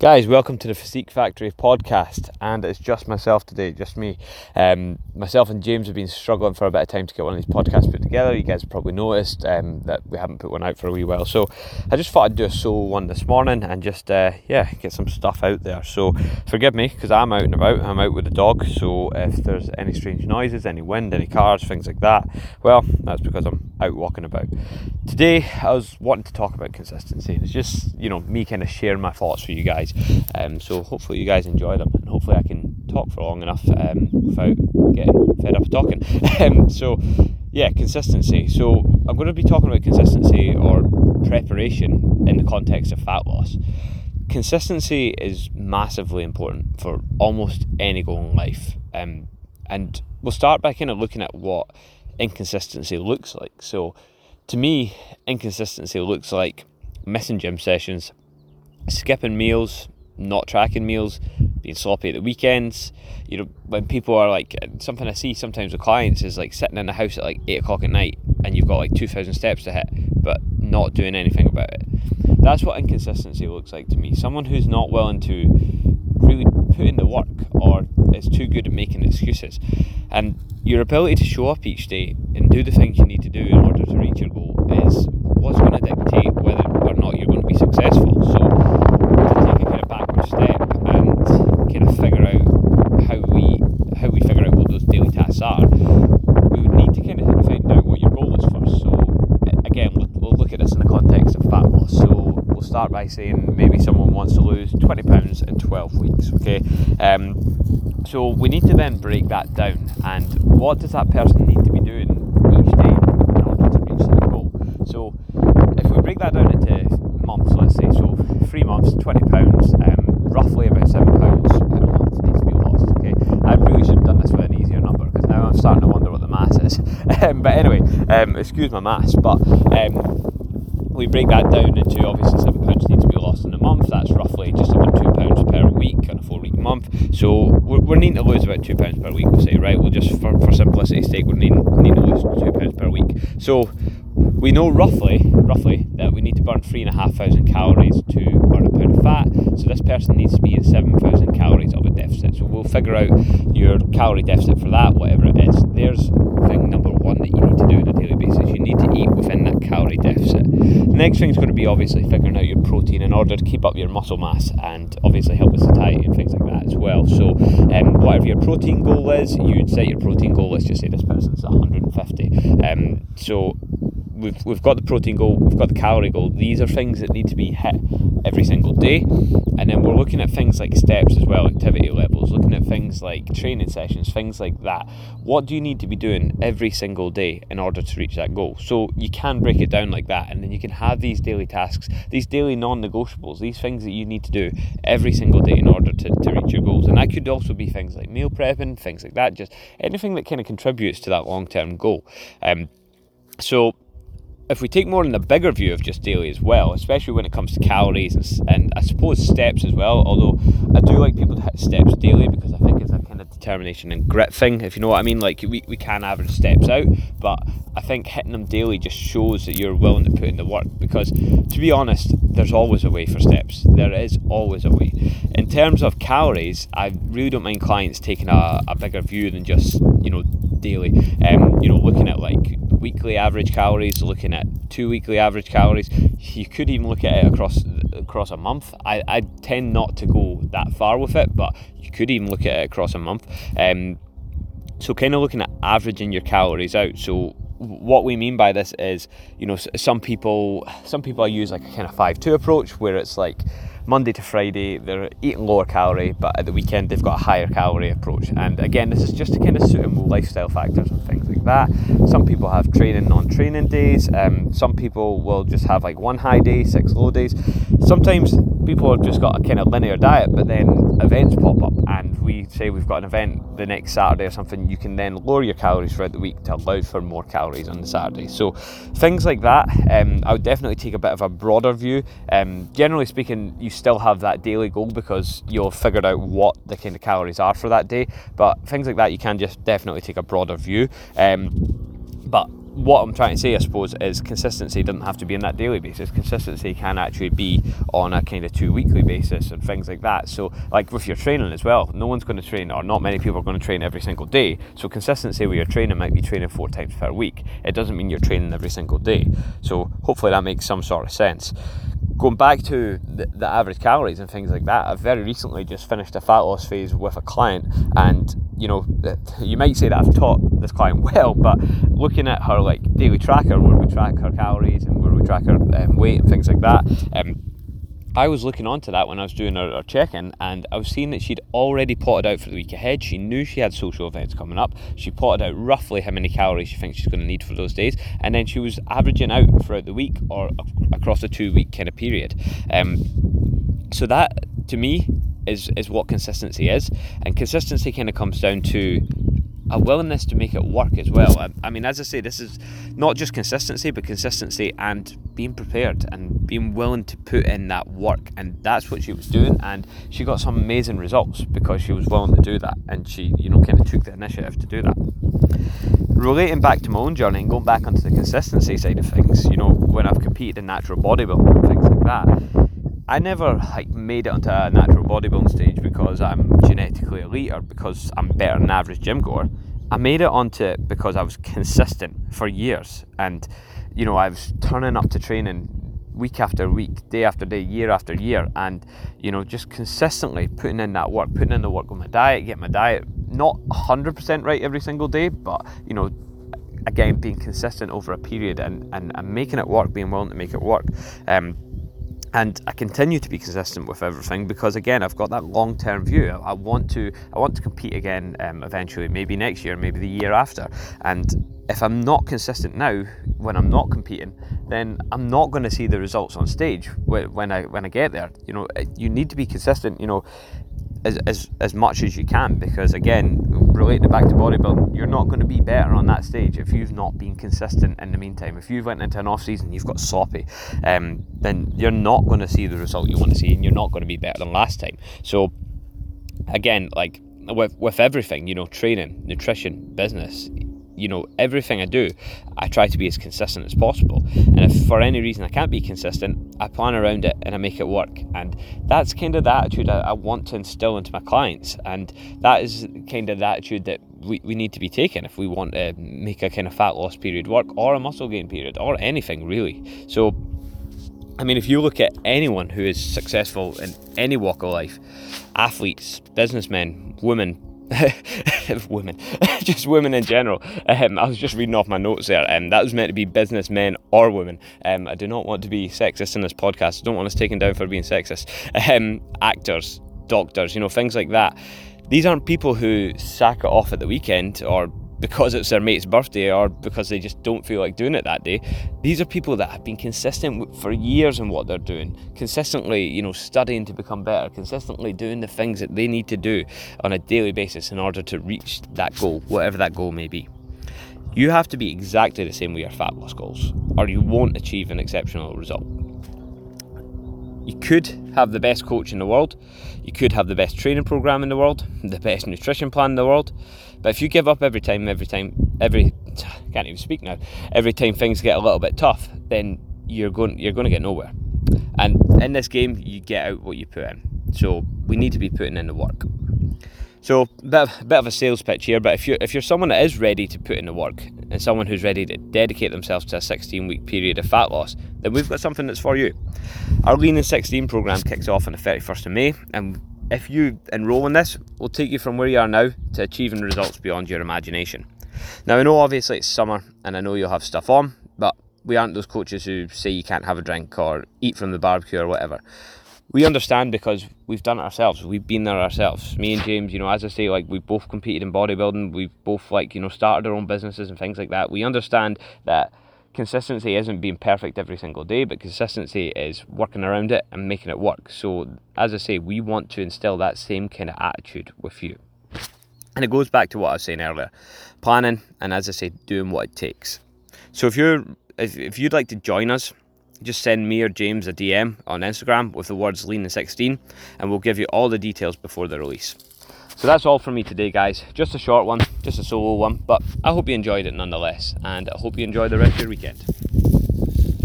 Guys, welcome to the Physique Factory podcast, and it's just myself today, just me. Um, myself and James have been struggling for a bit of time to get one of these podcasts put together. You guys probably noticed um, that we haven't put one out for a wee while, so I just thought I'd do a solo one this morning and just uh, yeah get some stuff out there. So forgive me because I'm out and about. I'm out with the dog, so if there's any strange noises, any wind, any cars, things like that, well, that's because I'm out walking about. Today, I was wanting to talk about consistency. It's just you know me kind of sharing my thoughts for you guys. Um, so hopefully you guys enjoy them, and hopefully I can talk for long enough um, without getting fed up talking. um, so yeah, consistency. So I'm going to be talking about consistency or preparation in the context of fat loss. Consistency is massively important for almost any goal in life, um, and we'll start by kind of looking at what inconsistency looks like. So, to me, inconsistency looks like missing gym sessions, skipping meals, not tracking meals, being sloppy at the weekends. You know, when people are like, something I see sometimes with clients is like sitting in the house at like eight o'clock at night and you've got like 2,000 steps to hit, but not doing anything about it. That's what inconsistency looks like to me. Someone who's not willing to really put in the work or is too good at making excuses. And your ability to show up each day and do the things you need to do in order to reach your goal is what's going to dictate whether or not you're going to be successful. So to take a kind of backward step and kind of figure out how we how we figure out what those daily tasks are, we would need to kind of find out what your goal is first. So again, we'll, we'll look at this in the context of fat loss. So we'll start by saying maybe someone wants to lose 20 pounds in 12 weeks. Okay. Um, so we need to then break that down and what does that person need to be doing each day in order to reach that goal. So if we break that down into months, let's say, so three months, twenty pounds, um, roughly about seven pounds per month needs to be lost. Okay, I really should have done this with an easier number because now I'm starting to wonder what the mass is. um, but anyway, um, excuse my mass, but um, we break that down into obviously seven pounds needs to be lost in a month. That's roughly just about two pounds per week on a four week month. So we're, we're needing to lose about two pounds per week. We'll say right. We'll just for, for simplicity's sake, needing, needing to lose two pounds per week. So we know roughly, roughly that we need to burn three and a half thousand calories to burn a pound of fat. So this person needs to be in seven thousand calories of a deficit. So we'll figure out your calorie deficit for that, whatever it is. There's thing number one that you need to do on a daily basis. You need to eat within that calorie deficit. The next thing is going to be obviously figuring out your protein in order to keep up your muscle mass and obviously help with satiety and things like that as well. So um, whatever your protein goal is, you'd set your protein goal. Let's just say this person's 150. Um, so we've, we've got the protein goal, we've got the calorie goal. These are things that need to be hit every single day. And then we're looking at things like steps as well, activity levels, looking at things like training sessions, things like that. What do you need to be doing every single day in order to reach that goal? So you can break it down like that, and then you can have these daily tasks, these daily non negotiables, these things that you need to do every single day in order to, to reach your goals. And that could also be things like meal prepping, things like that, just anything that kind of contributes to that long term goal. Um, so if we take more in the bigger view of just daily as well, especially when it comes to calories and, and I suppose steps as well, although I do like people to hit steps daily because I think it's a kind of determination and grit thing, if you know what I mean. Like we, we can average steps out, but I think hitting them daily just shows that you're willing to put in the work because to be honest, there's always a way for steps. There is always a way. In terms of calories, I really don't mind clients taking a, a bigger view than just, you know, daily. Um, you know, looking at like weekly average calories, looking at two weekly average calories. You could even look at it across across a month. I, I tend not to go that far with it, but you could even look at it across a month. Um, so kind of looking at averaging your calories out. So what we mean by this is, you know, some people some people use like a kind of five two approach where it's like Monday to Friday, they're eating lower calorie, but at the weekend they've got a higher calorie approach. And again, this is just to kind of suit lifestyle factors and things like that. Some people have training on training days. Um, some people will just have like one high day, six low days. Sometimes people have just got a kind of linear diet, but then events pop up, and we say we've got an event the next Saturday or something. You can then lower your calories throughout the week to allow for more calories on the Saturday. So things like that, um, I would definitely take a bit of a broader view. Um, generally speaking, you still have that daily goal because you'll figured out what the kind of calories are for that day. But things like that, you can just definitely take a broader view. Um, but what I'm trying to say, I suppose, is consistency doesn't have to be on that daily basis. Consistency can actually be on a kind of two weekly basis and things like that. So, like with your training as well, no one's going to train, or not many people are going to train every single day. So, consistency with your training might be training four times per week. It doesn't mean you're training every single day. So, hopefully, that makes some sort of sense going back to the, the, average calories and things like that, I've very recently just finished a fat loss phase with a client, and you know, you might say that I've taught this client well, but looking at her like daily tracker, where we track her calories and where we track her um, weight and things like that, um, I was looking onto that when I was doing her, our check in, and I was seeing that she'd already potted out for the week ahead. She knew she had social events coming up. She potted out roughly how many calories she thinks she's going to need for those days, and then she was averaging out throughout the week or across a two week kind of period. Um, so, that to me is, is what consistency is, and consistency kind of comes down to a willingness to make it work as well. I, I, mean, as I say, this is not just consistency, but consistency and being prepared and being willing to put in that work. And that's what she was doing. And she got some amazing results because she was willing to do that. And she, you know, kind of took the initiative to do that. Relating back to my own journey and going back onto the consistency side of things, you know, when I've competed in natural bodybuilding and things like that, I never like made it onto a natural bodybuilding stage because I'm genetically elite or because I'm better than average gym goer. I made it onto it because I was consistent for years and you know I was turning up to training week after week, day after day, year after year, and you know just consistently putting in that work, putting in the work on my diet, getting my diet not 100% right every single day, but you know again being consistent over a period and, and, and making it work, being willing to make it work. Um, and I continue to be consistent with everything because again I've got that long-term view. I, want to I want to compete again um, eventually, maybe next year, maybe the year after. And if I'm not consistent now, when I'm not competing, then I'm not going to see the results on stage when I when I get there. You know, you need to be consistent. You know, as, as, as much as you can because again relating it back to bodybuilding you're not going to be better on that stage if you've not been consistent in the meantime. If you've went into an off season you've got sloppy um, then you're not going to see the result you want to see and you're not going to be better than last time. So again like with, with everything you know training nutrition business you know, everything I do, I try to be as consistent as possible. And if for any reason I can't be consistent, I plan around it and I make it work. And that's kind of the attitude I, I want to instill into my clients. And that is kind of the attitude that we, we need to be taking if we want to make a kind of fat loss period work or a muscle gain period or anything really. So, I mean, if you look at anyone who is successful in any walk of life, athletes, businessmen, women, women, just women in general. Um, I was just reading off my notes there, and um, that was meant to be businessmen or women. Um, I do not want to be sexist in this podcast. I don't want us taken down for being sexist. Um, actors, doctors, you know, things like that. These aren't people who sack it off at the weekend or because it's their mate's birthday or because they just don't feel like doing it that day. These are people that have been consistent for years in what they're doing, consistently, you know, studying to become better, consistently doing the things that they need to do on a daily basis in order to reach that goal, whatever that goal may be. You have to be exactly the same with your fat loss goals, or you won't achieve an exceptional result. You could have the best coach in the world, you could have the best training program in the world, the best nutrition plan in the world, but if you give up every time, every time, every I can't even speak now, every time things get a little bit tough, then you're going you're going to get nowhere. And in this game, you get out what you put in. So we need to be putting in the work. So bit bit of a sales pitch here, but if you're if you're someone that is ready to put in the work and someone who's ready to dedicate themselves to a 16 week period of fat loss, then we've got something that's for you. Our Lean in 16 program kicks off on the 31st of May, and if you enroll in this, we'll take you from where you are now to achieving results beyond your imagination. Now, I know obviously it's summer and I know you'll have stuff on, but we aren't those coaches who say you can't have a drink or eat from the barbecue or whatever. We understand because we've done it ourselves. We've been there ourselves. Me and James, you know, as I say, like we've both competed in bodybuilding. We've both like you know started our own businesses and things like that. We understand that consistency isn't being perfect every single day, but consistency is working around it and making it work. So, as I say, we want to instill that same kind of attitude with you. And it goes back to what I was saying earlier planning and, as I say, doing what it takes. So, if you're if, if you'd like to join us, just send me or James a DM on Instagram with the words lean in 16 and we'll give you all the details before the release. So that's all from me today, guys. Just a short one, just a solo one, but I hope you enjoyed it nonetheless, and I hope you enjoy the rest of your weekend.